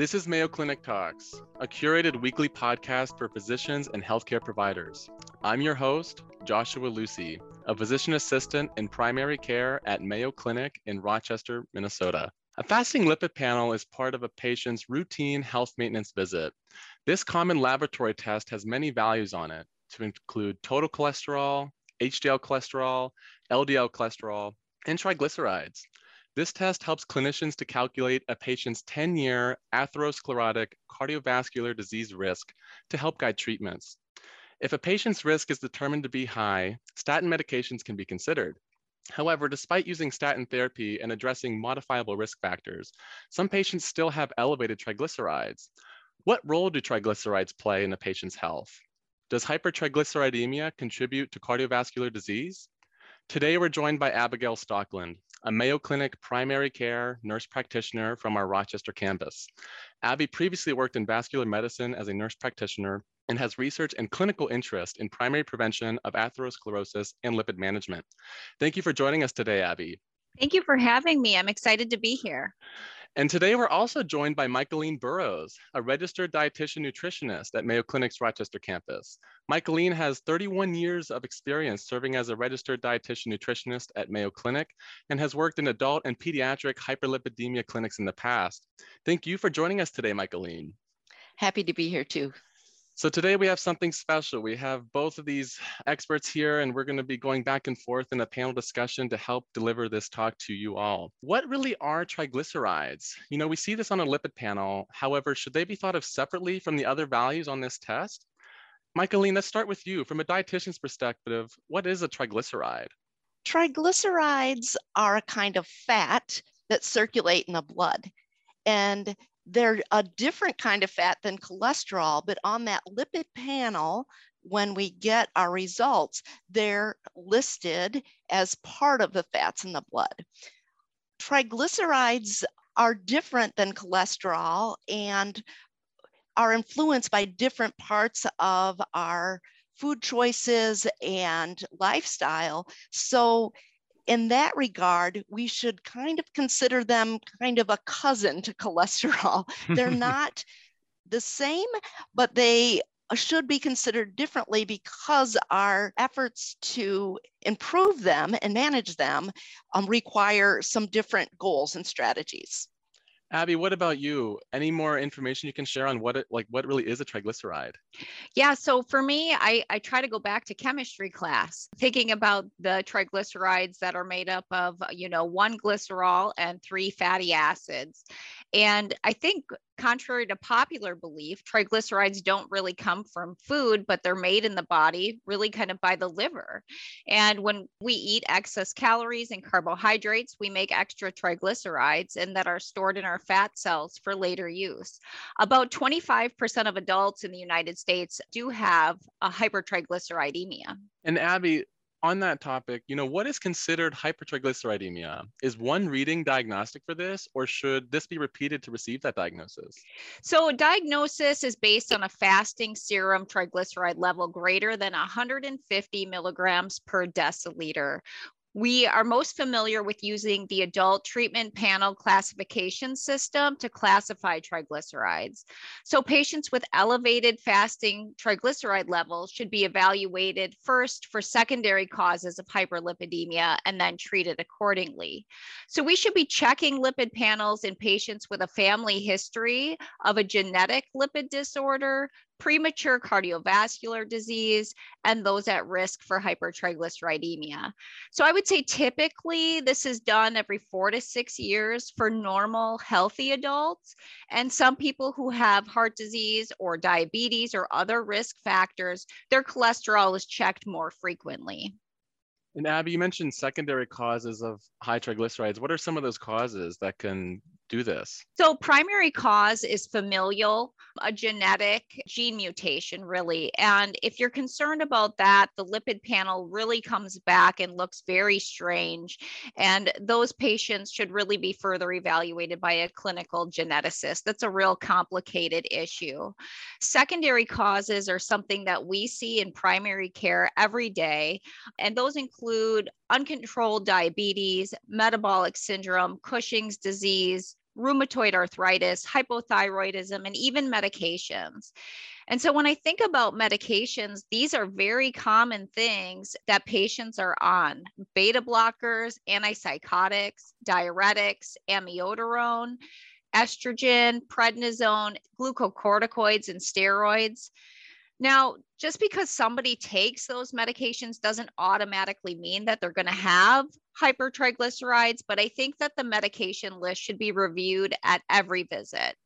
This is Mayo Clinic Talks, a curated weekly podcast for physicians and healthcare providers. I'm your host, Joshua Lucy, a physician assistant in primary care at Mayo Clinic in Rochester, Minnesota. A fasting lipid panel is part of a patient's routine health maintenance visit. This common laboratory test has many values on it to include total cholesterol, HDL cholesterol, LDL cholesterol, and triglycerides. This test helps clinicians to calculate a patient's 10-year atherosclerotic cardiovascular disease risk to help guide treatments. If a patient's risk is determined to be high, statin medications can be considered. However, despite using statin therapy and addressing modifiable risk factors, some patients still have elevated triglycerides. What role do triglycerides play in a patient's health? Does hypertriglyceridemia contribute to cardiovascular disease? Today, we're joined by Abigail Stockland, a Mayo Clinic primary care nurse practitioner from our Rochester campus. Abby previously worked in vascular medicine as a nurse practitioner and has research and clinical interest in primary prevention of atherosclerosis and lipid management. Thank you for joining us today, Abby. Thank you for having me. I'm excited to be here. And today we're also joined by Michaeline Burrows, a registered dietitian nutritionist at Mayo Clinic's Rochester campus. Michaeline has 31 years of experience serving as a registered dietitian nutritionist at Mayo Clinic and has worked in adult and pediatric hyperlipidemia clinics in the past. Thank you for joining us today, Michaeline. Happy to be here too. So today we have something special. We have both of these experts here and we're gonna be going back and forth in a panel discussion to help deliver this talk to you all. What really are triglycerides? You know, we see this on a lipid panel. However, should they be thought of separately from the other values on this test? Michaeline, let's start with you. From a dietitian's perspective, what is a triglyceride? Triglycerides are a kind of fat that circulate in the blood. And they're a different kind of fat than cholesterol, but on that lipid panel, when we get our results, they're listed as part of the fats in the blood. Triglycerides are different than cholesterol and are influenced by different parts of our food choices and lifestyle. So in that regard, we should kind of consider them kind of a cousin to cholesterol. They're not the same, but they should be considered differently because our efforts to improve them and manage them um, require some different goals and strategies. Abby, what about you? Any more information you can share on what it like what really is a triglyceride? Yeah, so for me, I, I try to go back to chemistry class, thinking about the triglycerides that are made up of, you know, one glycerol and three fatty acids. And I think contrary to popular belief, triglycerides don't really come from food, but they're made in the body really kind of by the liver. And when we eat excess calories and carbohydrates, we make extra triglycerides and that are stored in our fat cells for later use. About 25% of adults in the United States do have a hypertriglyceridemia. And Abby, on that topic, you know, what is considered hypertriglyceridemia? Is one reading diagnostic for this, or should this be repeated to receive that diagnosis? So, a diagnosis is based on a fasting serum triglyceride level greater than 150 milligrams per deciliter, we are most familiar with using the adult treatment panel classification system to classify triglycerides. So patients with elevated fasting triglyceride levels should be evaluated first for secondary causes of hyperlipidemia and then treated accordingly. So we should be checking lipid panels in patients with a family history of a genetic lipid disorder, premature cardiovascular disease, and those at risk for hypertriglyceridemia. So I would say typically this is done every four to six years for normal, healthy adults. And some people who have heart disease or diabetes or other risk factors, their cholesterol is checked more frequently. And Abby, you mentioned secondary causes of high triglycerides. What are some of those causes that can do this? So, primary cause is familial, a genetic gene mutation, really. And if you're concerned about that, the lipid panel really comes back and looks very strange. And those patients should really be further evaluated by a clinical geneticist. That's a real complicated issue. Secondary causes are something that we see in primary care every day, and those include uncontrolled diabetes, metabolic syndrome, Cushing's disease, rheumatoid arthritis, hypothyroidism, and even medications. And so when I think about medications, these are very common things that patients are on beta blockers, antipsychotics, diuretics, amiodarone, estrogen, prednisone, glucocorticoids, and steroids. Now, just because somebody takes those medications doesn't automatically mean that they're going to have hypertriglycerides, but I think that the medication list should be reviewed at every visit.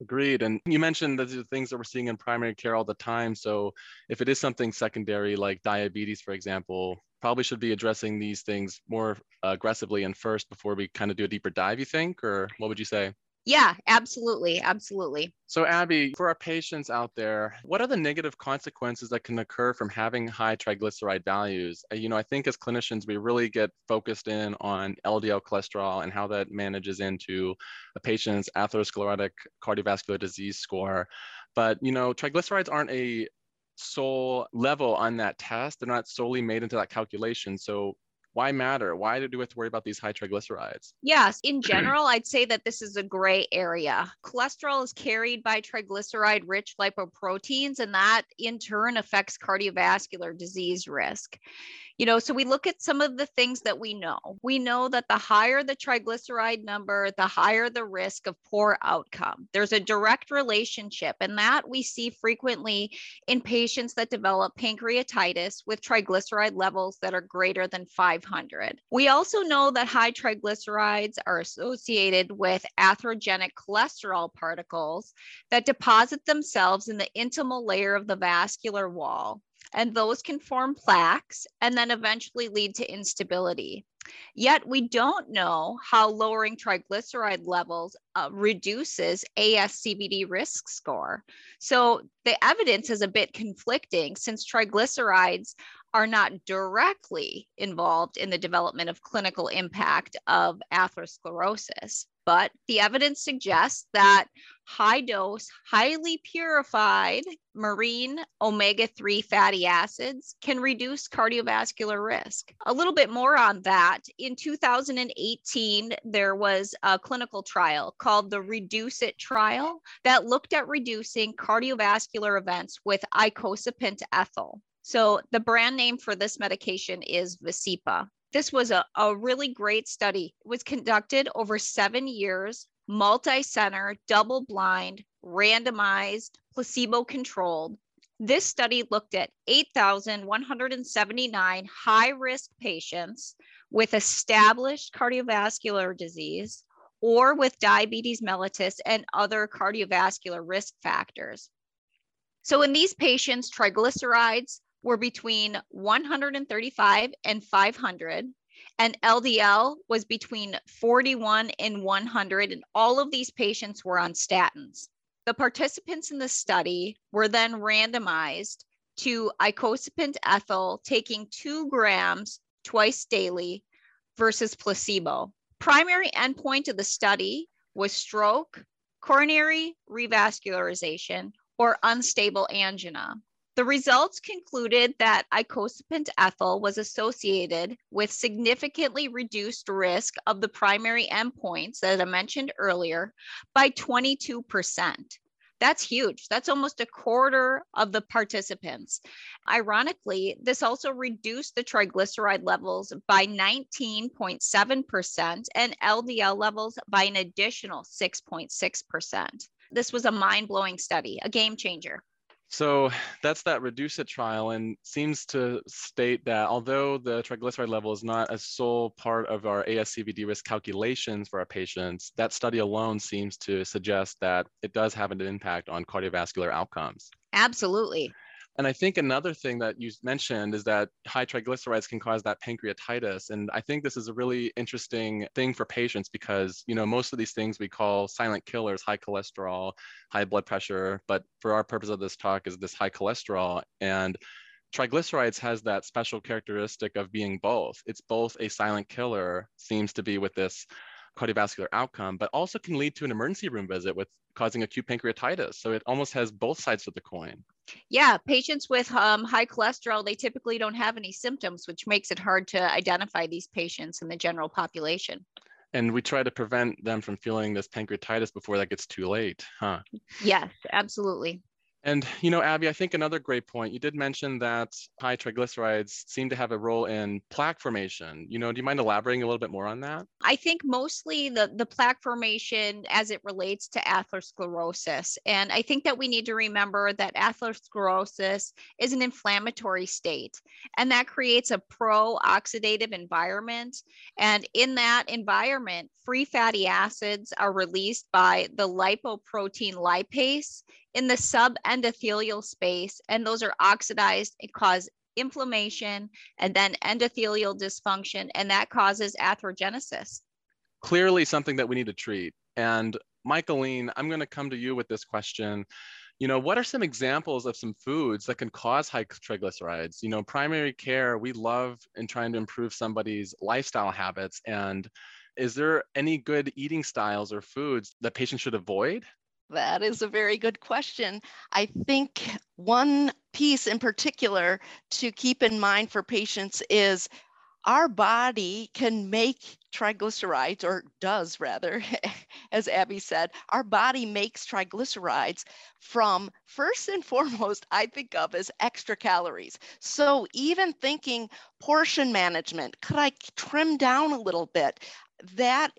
Agreed. And you mentioned that the things that we're seeing in primary care all the time. So if it is something secondary like diabetes, for example, probably should be addressing these things more aggressively and first before we kind of do a deeper dive, you think? Or what would you say? Yeah, absolutely. Absolutely. So, Abby, for our patients out there, what are the negative consequences that can occur from having high triglyceride values? Uh, you know, I think as clinicians, we really get focused in on LDL cholesterol and how that manages into a patient's atherosclerotic cardiovascular disease score. But, you know, triglycerides aren't a sole level on that test. They're not solely made into that calculation. So why matter? Why do we have to worry about these high triglycerides? Yes, in general, I'd say that this is a gray area. Cholesterol is carried by triglyceride rich lipoproteins, and that in turn affects cardiovascular disease risk. You know, so we look at some of the things that we know. We know that the higher the triglyceride number, the higher the risk of poor outcome. There's a direct relationship, and that we see frequently in patients that develop pancreatitis with triglyceride levels that are greater than 500. We also know that high triglycerides are associated with atherogenic cholesterol particles that deposit themselves in the intimal layer of the vascular wall and those can form plaques and then eventually lead to instability. Yet we don't know how lowering triglyceride levels uh, reduces ASCVD risk score. So the evidence is a bit conflicting since triglycerides are not directly involved in the development of clinical impact of atherosclerosis. But the evidence suggests that high dose, highly purified marine omega 3 fatty acids can reduce cardiovascular risk. A little bit more on that. In 2018, there was a clinical trial called the Reduce It trial that looked at reducing cardiovascular events with icosapent ethyl. So the brand name for this medication is Vascepa. This was a, a really great study. It was conducted over seven years, multi center, double blind, randomized, placebo controlled. This study looked at 8,179 high risk patients with established cardiovascular disease or with diabetes mellitus and other cardiovascular risk factors. So, in these patients, triglycerides were between 135 and 500 and LDL was between 41 and 100 and all of these patients were on statins. The participants in the study were then randomized to icosapent ethyl taking 2 grams twice daily versus placebo. Primary endpoint of the study was stroke, coronary revascularization, or unstable angina. The results concluded that icosapent ethyl was associated with significantly reduced risk of the primary endpoints that I mentioned earlier by 22%. That's huge. That's almost a quarter of the participants. Ironically, this also reduced the triglyceride levels by 19.7% and LDL levels by an additional 6.6%. This was a mind blowing study, a game changer. So that's that reduce it trial and seems to state that although the triglyceride level is not a sole part of our ASCVD risk calculations for our patients, that study alone seems to suggest that it does have an impact on cardiovascular outcomes. Absolutely. And I think another thing that you mentioned is that high triglycerides can cause that pancreatitis. And I think this is a really interesting thing for patients because, you know, most of these things we call silent killers, high cholesterol, high blood pressure. But for our purpose of this talk is this high cholesterol. And triglycerides has that special characteristic of being both. It's both a silent killer, seems to be with this cardiovascular outcome, but also can lead to an emergency room visit with causing acute pancreatitis. So it almost has both sides of the coin. Yeah, patients with um, high cholesterol, they typically don't have any symptoms, which makes it hard to identify these patients in the general population. And we try to prevent them from feeling this pancreatitis before that gets too late, huh? Yes, absolutely. And, you know, Abby, I think another great point, you did mention that high triglycerides seem to have a role in plaque formation. You know, do you mind elaborating a little bit more on that? I think mostly the, the plaque formation as it relates to atherosclerosis. And I think that we need to remember that atherosclerosis is an inflammatory state, and that creates a pro oxidative environment. And in that environment, free fatty acids are released by the lipoprotein lipase in the subendothelial space, and those are oxidized and cause inflammation and then endothelial dysfunction, and that causes atherogenesis. Clearly, something that we need to treat. And Michaeline, I'm going to come to you with this question. You know, what are some examples of some foods that can cause high triglycerides? You know, primary care, we love in trying to improve somebody's lifestyle habits. And is there any good eating styles or foods that patients should avoid? That is a very good question. I think one piece in particular to keep in mind for patients is our body can make triglycerides, or does rather, as Abby said, our body makes triglycerides from first and foremost, I think of as extra calories. So even thinking portion management, could I trim down a little bit? That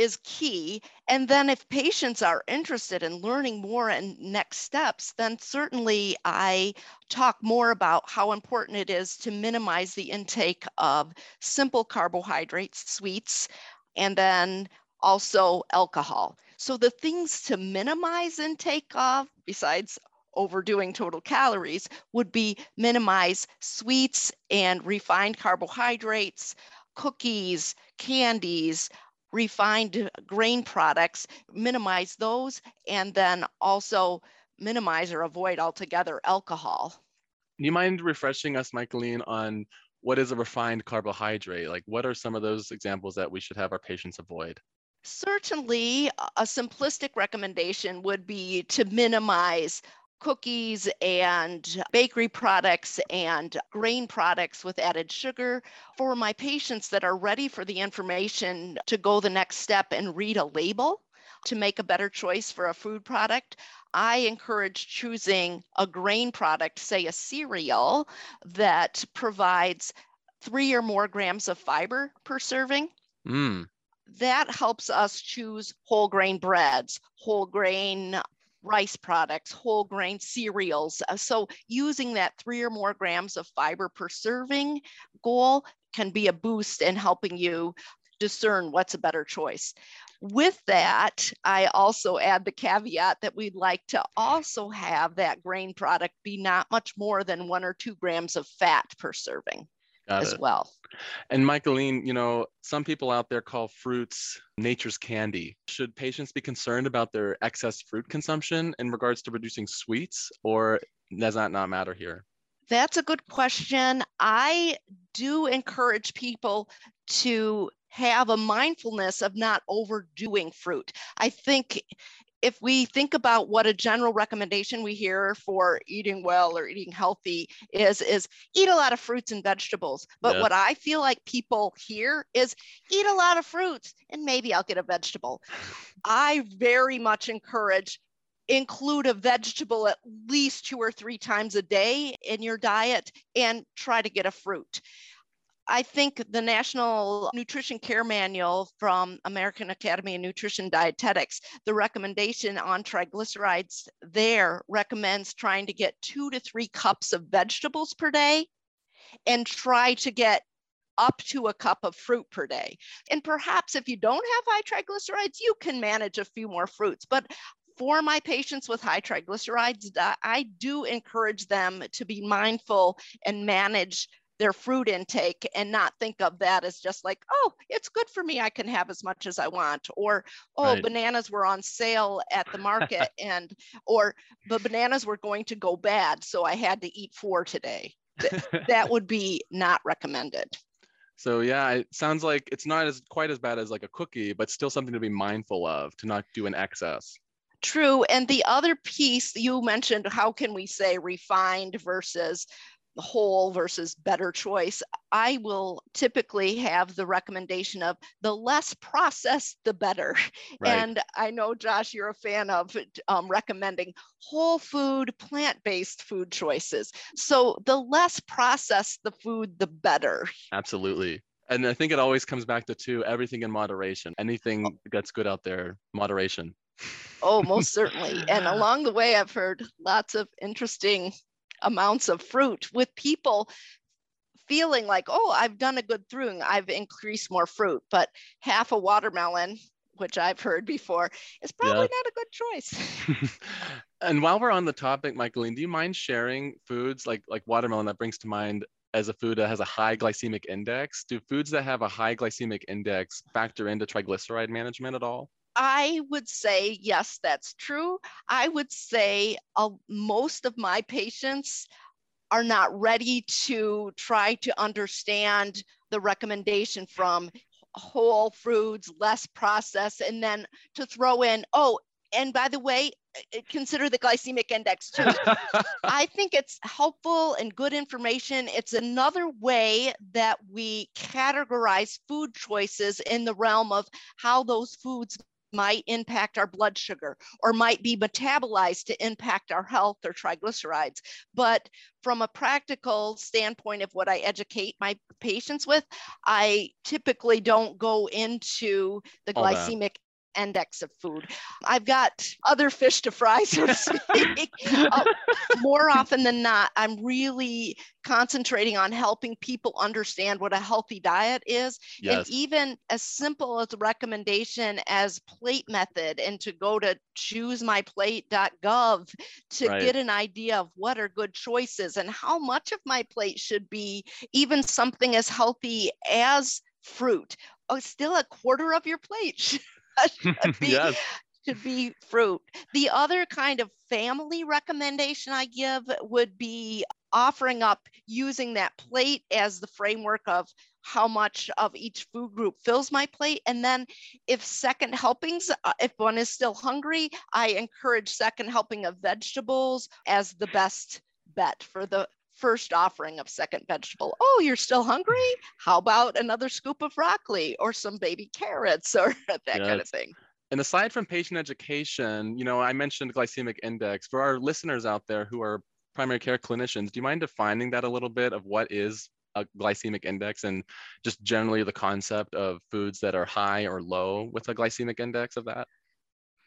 is key. And then if patients are interested in learning more and next steps, then certainly I talk more about how important it is to minimize the intake of simple carbohydrates, sweets, and then also alcohol. So the things to minimize intake of, besides overdoing total calories, would be minimize sweets and refined carbohydrates, cookies, candies, refined uh, grain products, minimize those, and then also minimize or avoid altogether alcohol. Do you mind refreshing us, Michaeline, on what is a refined carbohydrate? Like, what are some of those examples that we should have our patients avoid? Certainly, a simplistic recommendation would be to minimize cookies and bakery products and grain products with added sugar. For my patients that are ready for the information to go the next step and read a label to make a better choice for a food product, I encourage choosing a grain product, say a cereal, that provides three or more grams of fiber per serving. Mm. That helps us choose whole grain breads, whole grain rice products, whole grain cereals. Uh, so using that three or more grams of fiber per serving goal can be a boost in helping you discern what's a better choice. With that, I also add the caveat that we'd like to also have that grain product be not much more than one or two grams of fat per serving. Got as it. well. And Michaeline, you know, some people out there call fruits nature's candy. Should patients be concerned about their excess fruit consumption in regards to reducing sweets, or does that not matter here? That's a good question. I do encourage people to have a mindfulness of not overdoing fruit. I think if we think about what a general recommendation we hear for eating well or eating healthy is is eat a lot of fruits and vegetables. But yeah. what i feel like people hear is eat a lot of fruits and maybe i'll get a vegetable. I very much encourage include a vegetable at least two or three times a day in your diet and try to get a fruit I think the National Nutrition Care Manual from American Academy of Nutrition Dietetics, the recommendation on triglycerides there recommends trying to get two to three cups of vegetables per day and try to get up to a cup of fruit per day. And perhaps if you don't have high triglycerides, you can manage a few more fruits. But for my patients with high triglycerides, I do encourage them to be mindful and manage their fruit intake and not think of that as just like, oh, it's good for me. I can have as much as I want. Or, oh, right. bananas were on sale at the market and, or the bananas were going to go bad. So I had to eat four today. that would be not recommended. So yeah, it sounds like it's not as quite as bad as like a cookie, but still something to be mindful of to not do an excess. True. And the other piece you mentioned, how can we say refined versus whole versus better choice, I will typically have the recommendation of the less processed, the better. Right. And I know, Josh, you're a fan of um, recommending whole food, plant based food choices. So the less processed the food, the better. Absolutely. And I think it always comes back to two everything in moderation. Anything that's good out there, moderation. Oh, most certainly. And along the way, I've heard lots of interesting amounts of fruit with people feeling like, oh, I've done a good thing, I've increased more fruit, but half a watermelon, which I've heard before, is probably yeah. not a good choice. and while we're on the topic, Michaeline, do you mind sharing foods like like watermelon that brings to mind as a food that has a high glycemic index? Do foods that have a high glycemic index factor into triglyceride management at all? I would say, yes, that's true. I would say uh, most of my patients are not ready to try to understand the recommendation from whole foods, less processed, and then to throw in, oh, and by the way, consider the glycemic index too. I think it's helpful and good information. It's another way that we categorize food choices in the realm of how those foods might impact our blood sugar or might be metabolized to impact our health or triglycerides. But from a practical standpoint of what I educate my patients with, I typically don't go into the glycemic index of food. I've got other fish to fry, so to speak. uh, more often than not, I'm really concentrating on helping people understand what a healthy diet is. Yes. And even as simple as a recommendation as plate method and to go to choosemyplate.gov to right. get an idea of what are good choices and how much of my plate should be even something as healthy as fruit. Oh, still a quarter of your plate should be, yes. should be fruit. The other kind of family recommendation I give would be offering up using that plate as the framework of how much of each food group fills my plate. And then if second helpings, uh, if one is still hungry, I encourage second helping of vegetables as the best bet for the first offering of second vegetable. Oh, you're still hungry? How about another scoop of broccoli or some baby carrots or that kind of thing? And aside from patient education, you know, I mentioned glycemic index. For our listeners out there who are primary care clinicians, do you mind defining that a little bit of what is a glycemic index and just generally the concept of foods that are high or low with a glycemic index of that?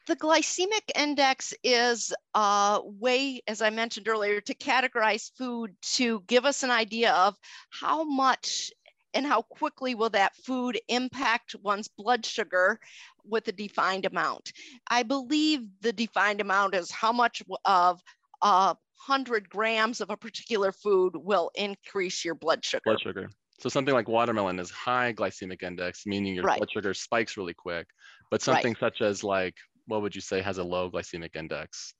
The glycemic index is a way, as I mentioned earlier, to categorize food to give us an idea of how much and how quickly will that food impact one's blood sugar with a defined amount. I believe the defined amount is how much of a hundred grams of a particular food will increase your blood sugar. Blood sugar. So something like watermelon is high glycemic index, meaning your right. blood sugar spikes really quick. But something right. such as like what would you say has a low glycemic index?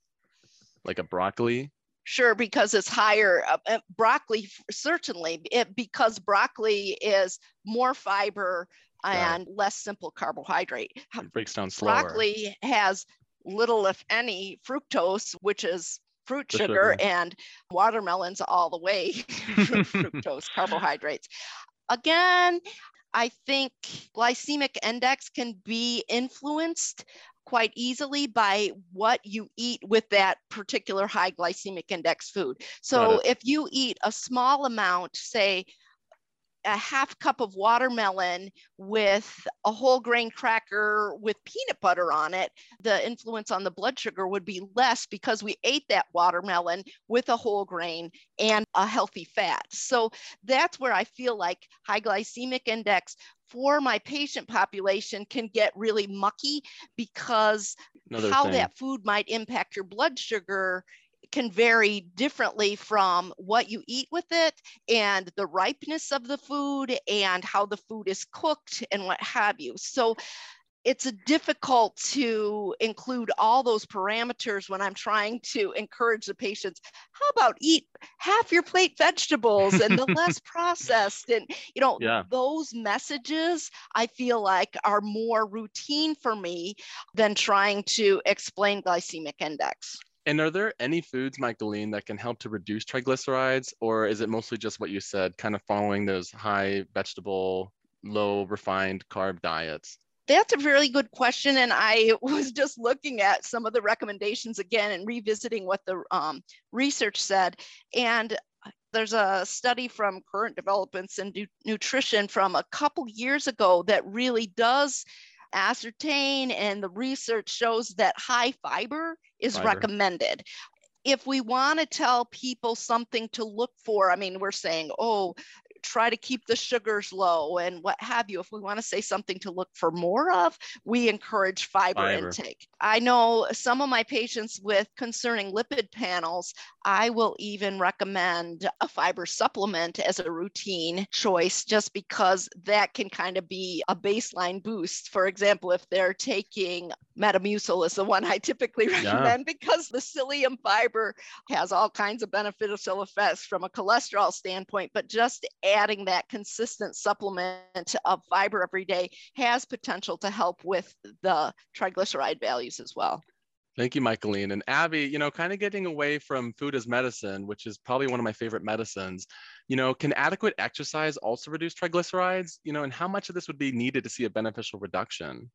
Like a broccoli? Sure, because it's higher. Uh, uh broccoli, certainly, it, because broccoli is more fiber and less simple carbohydrate. It breaks down slower. Broccoli has little, if any, fructose, which is fruit sugar, sugar, and watermelons all the way fructose carbohydrates. Again, I think glycemic index can be influenced quite easily by what you eat with that particular high glycemic index food. So if you eat a small amount, say a half cup of watermelon with a whole grain cracker with peanut butter on it, the influence on the blood sugar would be less because we ate that watermelon with a whole grain and a healthy fat. So that's where I feel like high glycemic index for my patient population can get really mucky because Another how thing. that food might impact your blood sugar can vary differently from what you eat with it and the ripeness of the food and how the food is cooked and what have you. So it's difficult to include all those parameters when I'm trying to encourage the patients. How about eat half your plate vegetables and the less processed? And, you know, yeah. those messages I feel like are more routine for me than trying to explain glycemic index. And are there any foods, Michaeline, that can help to reduce triglycerides, or is it mostly just what you said, kind of following those high vegetable, low refined carb diets? That's a really good question. And I was just looking at some of the recommendations again and revisiting what the um, research said. And there's a study from current developments in nutrition from a couple years ago that really does ascertain and the research shows that high fiber is fiber. recommended if we want to tell people something to look for, I mean, we're saying, oh, try to keep the sugars low and what have you. If we want to say something to look for more of, we encourage fiber, fiber, intake. I know some of my patients with concerning lipid panels, I will even recommend a fiber supplement as a routine choice just because that can kind of be a baseline boost. For example, if they're taking Metamucil is the one I typically recommend yeah. because the psyllium fiber has all kinds of beneficial effects from a cholesterol standpoint, but just adding that consistent supplement of fiber every day has potential to help with the triglyceride values as well. Thank you, Michaeline. And Abby, you know, kind of getting away from food as medicine, which is probably one of my favorite medicines, you know, can adequate exercise also reduce triglycerides? You know, and how much of this would be needed to see a beneficial reduction?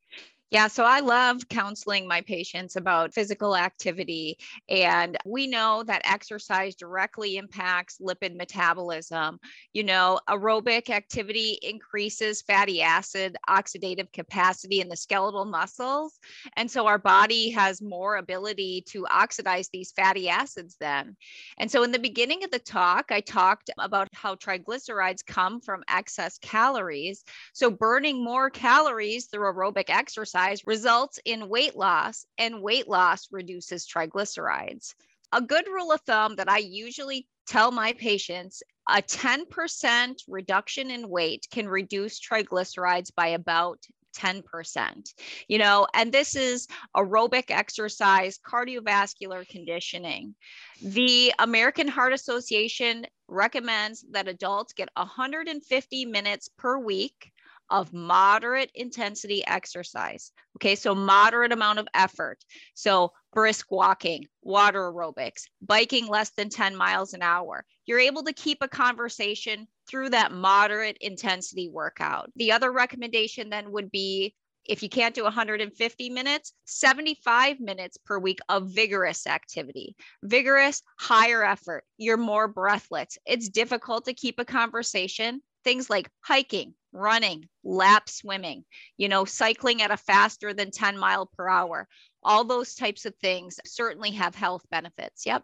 Yeah, so I love counseling my patients about physical activity. And we know that exercise directly impacts lipid metabolism. You know, aerobic activity increases fatty acid oxidative capacity in the skeletal muscles. And so our body has more ability to oxidize these fatty acids then. And so in the beginning of the talk, I talked about how triglycerides come from excess calories. So burning more calories through aerobic exercise exercise results in weight loss, and weight loss reduces triglycerides. A good rule of thumb that I usually tell my patients a 10% reduction in weight can reduce triglycerides by about 10%. You know, and this is aerobic exercise, cardiovascular conditioning. The American Heart Association recommends that adults get 150 minutes per week of moderate intensity exercise. Okay, so moderate amount of effort. So brisk walking, water aerobics, biking less than 10 miles an hour. You're able to keep a conversation through that moderate intensity workout. The other recommendation then would be if you can't do 150 minutes, 75 minutes per week of vigorous activity. Vigorous, higher effort. You're more breathless. It's difficult to keep a conversation. Things like hiking, running, lap swimming, you know, cycling at a faster than 10 mile per hour. All those types of things certainly have health benefits. Yep.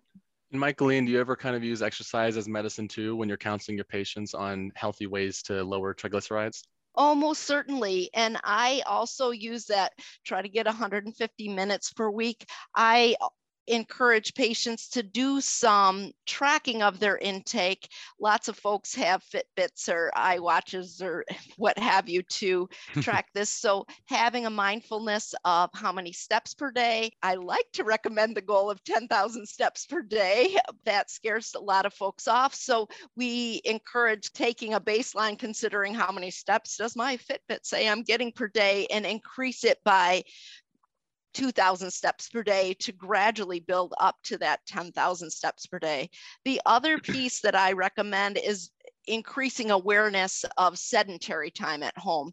And Michaeline, do you ever kind of use exercise as medicine too when you're counseling your patients on healthy ways to lower triglycerides? Almost certainly. And I also use that, try to get 150 minutes per week. I encourage patients to do some tracking of their intake. Lots of folks have Fitbits or iWatches or what have you to track this. So, having a mindfulness of how many steps per day, I like to recommend the goal of 10,000 steps per day. That scares a lot of folks off. So, we encourage taking a baseline, considering how many steps does my Fitbit say I'm getting per day, and increase it by 2,000 steps per day to gradually build up to that 10,000 steps per day. The other piece that I recommend is increasing awareness of sedentary time at home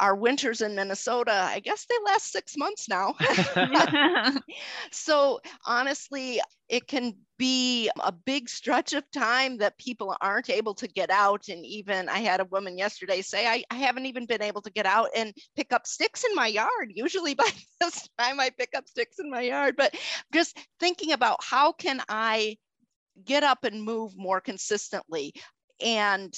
our winters in Minnesota, I guess they last six months now. so honestly, it can be a big stretch of time that people aren't able to get out. And even I had a woman yesterday say, I, I haven't even been able to get out and pick up sticks in my yard. Usually by this time I pick up sticks in my yard, but just thinking about how can I get up and move more consistently and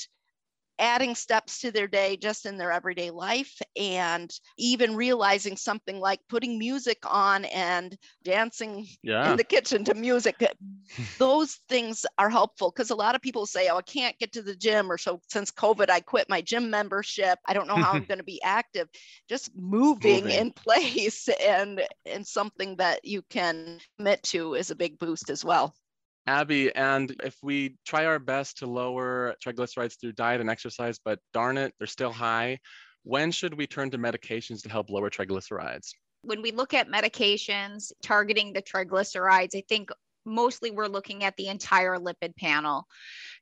adding steps to their day just in their everyday life and even realizing something like putting music on and dancing yeah. in the kitchen to music. Those things are helpful because a lot of people say oh i can't get to the gym or so since covid i quit my gym membership. I don't know how i'm going to be active. Just moving, moving. in place and and something that you can commit to is a big boost as well Abby, and if we try our best to lower triglycerides through diet and exercise, but darn it, they're still high, when should we turn to medications to help lower triglycerides? When we look at medications targeting the triglycerides, I think mostly we're looking at the entire lipid panel.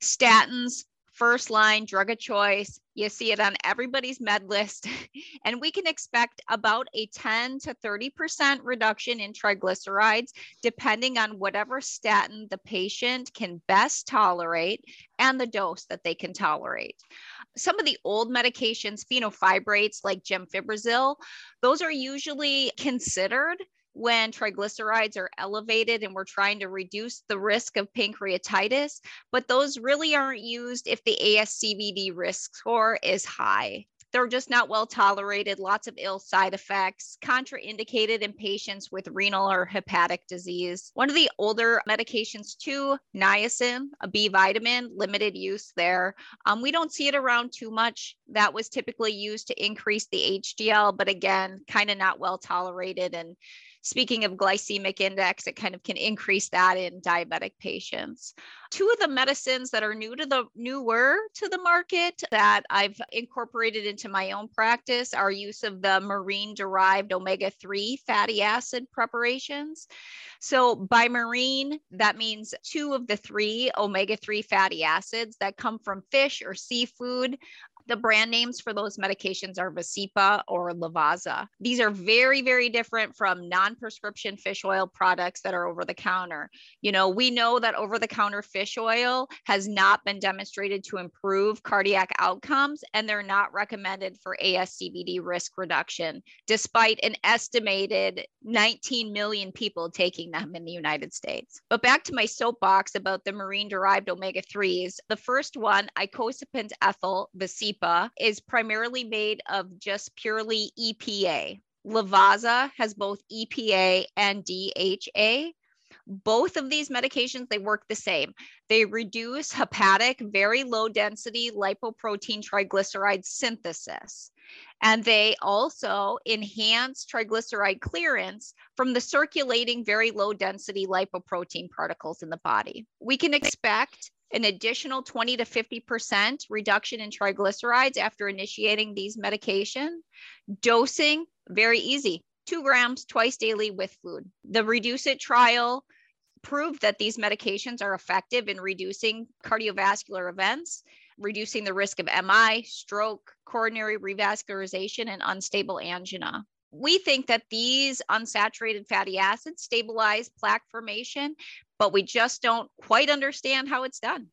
Statins, first line drug of choice. You see it on everybody's med list. And we can expect about a 10 to 30% reduction in triglycerides, depending on whatever statin the patient can best tolerate and the dose that they can tolerate. Some of the old medications, fenofibrates like gemfibrozil, those are usually considered when triglycerides are elevated and we're trying to reduce the risk of pancreatitis, but those really aren't used if the ASCVD risk score is high. They're just not well tolerated, lots of ill side effects, contraindicated in patients with renal or hepatic disease. One of the older medications, too, niacin, a B vitamin, limited use there. Um, we don't see it around too much. That was typically used to increase the HDL, but again, kind of not well tolerated and speaking of glycemic index, it kind of can increase that in diabetic patients. Two of the medicines that are new to the newer to the market that I've incorporated into my own practice are use of the marine derived omega-3 fatty acid preparations. So by marine, that means two of the three omega-3 fatty acids that come from fish or seafood the brand names for those medications are Vascepa or Lovaza. These are very, very different from non prescription fish oil products that are over the counter. You know, we know that over the counter fish oil has not been demonstrated to improve cardiac outcomes, and they're not recommended for ASCVD risk reduction, despite an estimated 19 million people taking them in the United States. But back to my soapbox about the marine derived omega 3s. The first one, icosapent ethyl, Is primarily made of just purely EPA. Lovaza has both EPA and DHA. Both of these medications, they work the same. They reduce hepatic, very low density lipoprotein triglyceride synthesis. And they also enhance triglyceride clearance from the circulating very low density lipoprotein particles in the body. We can expect an additional 20 to 50% reduction in triglycerides after initiating these medication. Dosing, very easy, two grams twice daily with food. The Reduce It trial proved that these medications are effective in reducing cardiovascular events, reducing the risk of MI, stroke, coronary revascularization, and unstable angina we think that these unsaturated fatty acids stabilize plaque formation, but we just don't quite understand how it's done.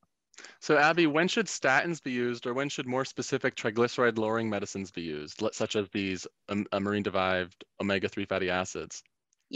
So, Abby, when should statins be used, or when should more specific triglyceride lowering medicines be used, such as these um, marine derived omega 3 fatty acids?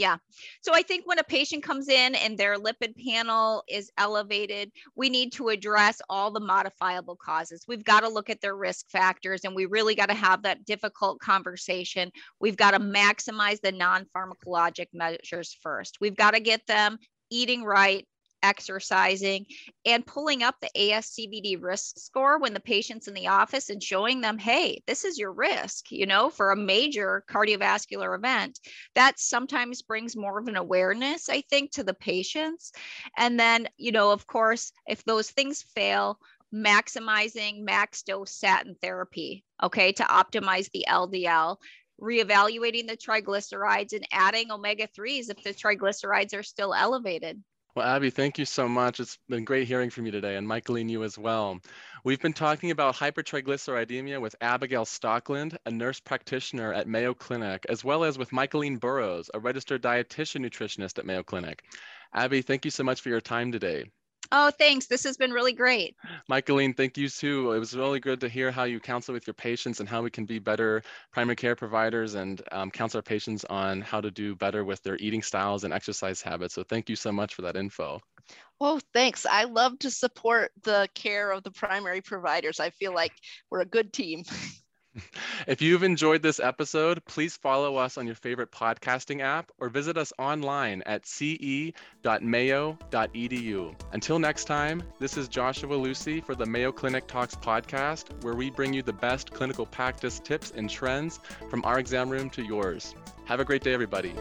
Yeah. So I think when a patient comes in and their lipid panel is elevated, we need to address all the modifiable causes. We've got to look at their risk factors and we really got to have that difficult conversation. We've got to maximize the non pharmacologic measures first. We've got to get them eating right, exercising and pulling up the ASCVD risk score when the patient's in the office and showing them, hey, this is your risk, you know, for a major cardiovascular event. That sometimes brings more of an awareness, I think, to the patients. And then, you know, of course, if those things fail, maximizing max dose statin therapy, okay, to optimize the LDL reevaluating the triglycerides and adding omega 3s if the triglycerides are still elevated. Well, Abby, thank you so much. It's been great hearing from you today, and Michaeline, you as well. We've been talking about hypertriglyceridemia with Abigail Stockland, a nurse practitioner at Mayo Clinic, as well as with Michaeline Burrows, a registered dietitian nutritionist at Mayo Clinic. Abby, thank you so much for your time today. Oh, thanks. This has been really great. Michaeline, thank you too. It was really good to hear how you counsel with your patients and how we can be better primary care providers and um, counsel our patients on how to do better with their eating styles and exercise habits. So thank you so much for that info. Oh, thanks. I love to support the care of the primary providers. I feel like we're a good team. If you've enjoyed this episode, please follow us on your favorite podcasting app or visit us online at ce.mayo.edu. Until next time, this is Joshua Lucy for the Mayo Clinic Talks podcast, where we bring you the best clinical practice tips and trends from our exam room to yours. Have a great day, everybody.